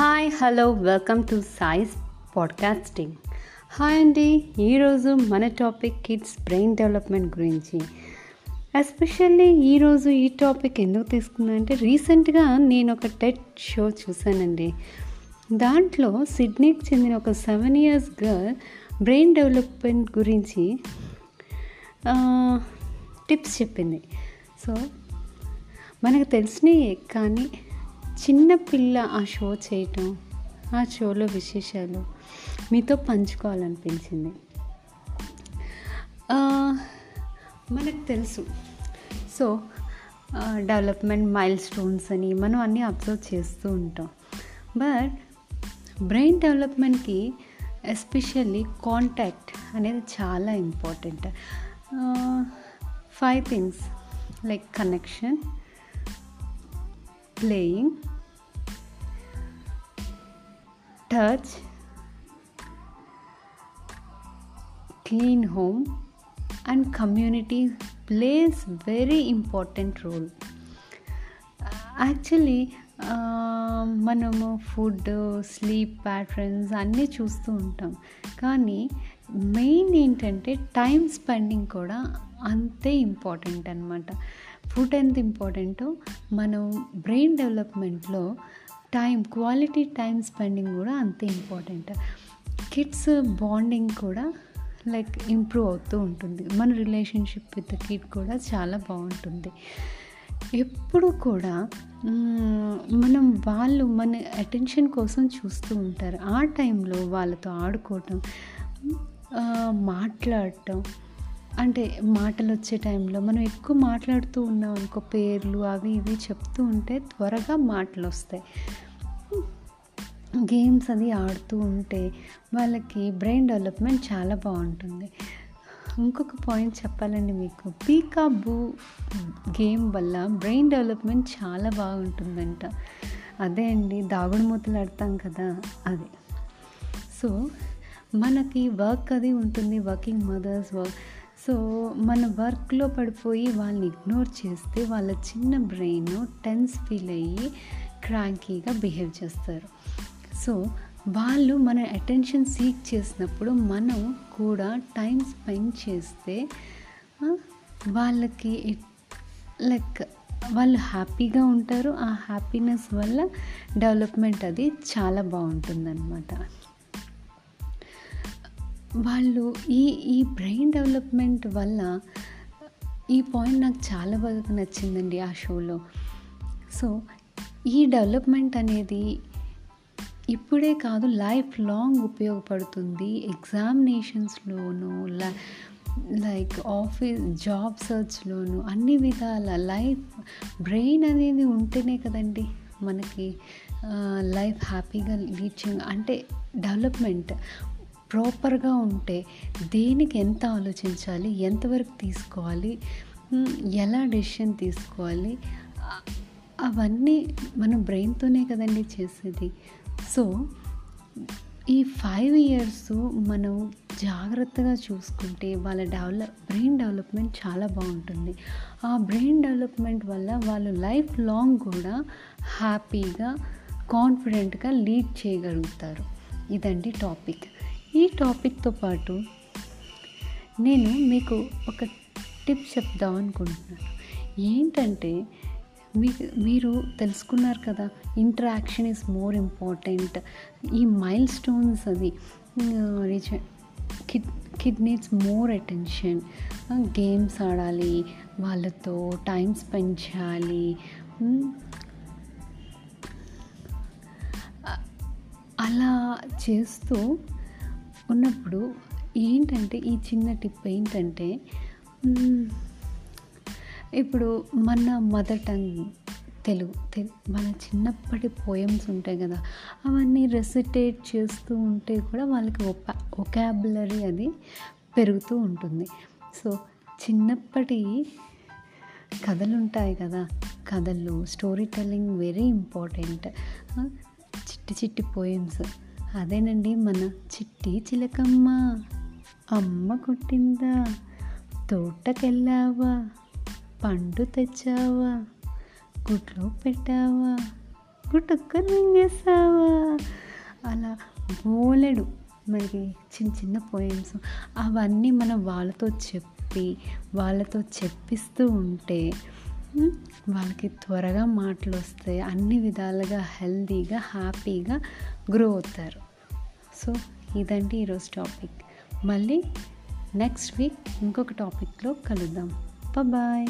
Hi hello welcome to Sai's podcasting hi అండి ఈరోజు మన టాపిక్ కిడ్స్ బ్రెయిన్ డెవలప్మెంట్ గురించి. ఎస్పెషల్లీ ఈరోజు ఈ టాపిక్ ఎందుకు తీసుకున్నా అంటే రీసెంట్గా నేను ఒక టెట్ షో చూశానండి. దాంట్లో సిడ్నీకి చెందిన ఒక seven years girl brain development గురించి టిప్స్ చెప్పింది. సో మనకు తెలిసినవి కానీ చిన్న పిల్ల ఆ షో చేయటం ఆ షోలో విశేషాలు మీతో పంచుకోవాలనిపించింది. మనకు తెలుసు. సో డెవలప్మెంట్ మైల్ స్టోన్స్ అని మనం అన్నీ అబ్జర్వ్ చేస్తూ ఉంటాం. బట్ బ్రెయిన్ డెవలప్మెంట్కి ఎస్పెషల్లీ కాంటాక్ట్ అనేది చాలా important. Five things like connection playing touch clean home and community place very important role actually మనము ఫుడ్ స్లీప్ ప్యాటర్న్స్ అన్నీ చూస్తూ ఉంటాం. కానీ మెయిన్ ఏంటంటే టైం స్పెండింగ్ కూడా అంతే ఇంపార్టెంట్ అనమాట ఫుడ్ ఎంత ఇంపార్టెంటో మనం బ్రెయిన్ డెవలప్మెంట్లో టైం క్వాలిటీ టైం స్పెండింగ్ కూడా అంతే ఇంపార్టెంట్. కిడ్స్ బాండింగ్ కూడా లైక్ ఇంప్రూవ్ అవుతూ ఉంటుంది. మన రిలేషన్షిప్ విత్ కిడ్ కూడా చాలా బాగుంటుంది. ఎప్పుడు కూడా మనం వాళ్ళు మన అటెన్షన్ కోసం చూస్తూ ఉంటారు. ఆ టైంలో వాళ్ళతో ఆడుకోవటం మాట్లాడటం అంటే మాటలు వచ్చే టైంలో మనం ఎక్కువ మాట్లాడుతూ ఉన్నాం అనుకో పేర్లు అవి ఇవి చెప్తూ ఉంటే త్వరగా మాటలు వస్తాయి గేమ్స్ అది ఆడుతూ ఉంటే వాళ్ళకి బ్రెయిన్ డెవలప్మెంట్ చాలా బాగుంటుంది. ఇంకొక పాయింట్ చెప్పాలండి మీకు. పీకాబూ గేమ్ వల్ల బ్రెయిన్ డెవలప్మెంట్ చాలా బాగుంటుందంట. అదే అండి దాగుడు మూతలు ఆడతాం కదా అది. సో మనకి వర్క్ అది ఉంటుంది వర్కింగ్ మదర్స్ వర్క్. సో మన వర్క్లో పడిపోయి వాళ్ళని ఇగ్నోర్ చేస్తే వాళ్ళ చిన్న బ్రెయిన్ టెన్స్ ఫీల్ అయ్యి క్రాంకీగా బిహేవ్ చేస్తారు. సో వాళ్ళు మన అటెన్షన్ సీక్ చేసినప్పుడు మనం కూడా టైం స్పెండ్ చేస్తే వాళ్ళకి లైక్ వాళ్ళు హ్యాపీగా ఉంటారు. ఆ హ్యాపీనెస్ వల్ల డెవలప్మెంట్ అది చాలా బాగుంటుందన్నమాట. వాళ్ళు ఈ ఈ బ్రెయిన్ డెవలప్మెంట్ వల్ల ఈ పాయింట్ నాకు చాలా బాగా నచ్చిందండి ఆ షోలో సో ఈ డెవలప్మెంట్ అనేది ఇప్పుడే కాదు లైఫ్ లాంగ్ ఉపయోగపడుతుంది ఎగ్జామినేషన్స్లోనూ లైక్ ఆఫీస్ జాబ్ సర్చ్లోను అన్ని విధాల లైఫ్ బ్రెయిన్ అనేది ఉంటేనే కదండి మనకి లైఫ్ హ్యాపీగా లీడ్ అంటే డెవలప్మెంట్ ప్రాపర్గా ఉంటే దేనికి ఎంత ఆలోచించాలి ఎంతవరకు తీసుకోవాలి ఎలా డెసిషన్ తీసుకోవాలి అవన్నీ మన బ్రెయిన్తోనే కదండి చేసేది. సో ఈ ఫైవ్ ఇయర్స్ మనం జాగ్రత్తగా చూసుకుంటే వాళ్ళ డెవలప్ బ్రెయిన్ డెవలప్మెంట్ చాలా బాగుంటుంది. ఆ బ్రెయిన్ డెవలప్మెంట్ వల్ల వాళ్ళు లైఫ్ లాంగ్ కూడా హ్యాపీగా కాన్ఫిడెంట్గా లీడ్ చేయగలుగుతారు. ఇదండి టాపిక్. ఈ టాపిక్తో పాటు నేను మీకు ఒక టిప్ చెప్దాం అనుకుంటున్నాను. ఏంటంటే మీకు మీరు తెలుసుకున్నారు కదా ఇంటరాక్షన్ ఈజ్ మోర్ ఇంపార్టెంట్ ఈ మైల్ స్టోన్స్ అది kid kid needs more attention games ఆడాలి వాళ్ళతో టైం స్పెండ్ చేయాలి అలా చేస్తూ ఉన్నప్పుడు ఏంటంటే ఈ చిన్న టిప్ ఏంటంటే ఇప్పుడు మన మదర్ టంగ్ తెలుగు తెలు మన చిన్నప్పటి పోయమ్స్ ఉంటాయి కదా అవన్నీ రెసిటేట్ చేస్తూ ఉంటే కూడా వాళ్ళకి ఒపా ఒకాబులరీ అది పెరుగుతూ ఉంటుంది. సో చిన్నప్పటి కథలు ఉంటాయి కదా కథలు స్టోరీ టెల్లింగ్ వెరీ ఇంపార్టెంట్. చిట్టి చిట్టి పోయమ్స్. అదేనండి మన చిట్టి చిలకమ్మ. అమ్మ కొట్టిందా? తోటకెళ్ళావా? పండు తెచ్చావా? గుడ్లో పెట్టావా? గుట్టుక్క నింగేసావా అలా బోలెడు మరి చిన్న చిన్న పోయమ్స్. అవన్నీ మనం వాళ్ళతో చెప్పి వాళ్ళతో చెప్పిస్తూ ఉంటే వాళ్ళకి త్వరగా మాటలు వస్తాయి అన్ని విధాలుగా హెల్తీగా హ్యాపీగా గ్రో అవుతారు. సో ఇదండి ఈరోజు టాపిక్ మళ్ళీ నెక్స్ట్ వీక్ ఇంకొక టాపిక్లో కలుద్దాం. బాయ్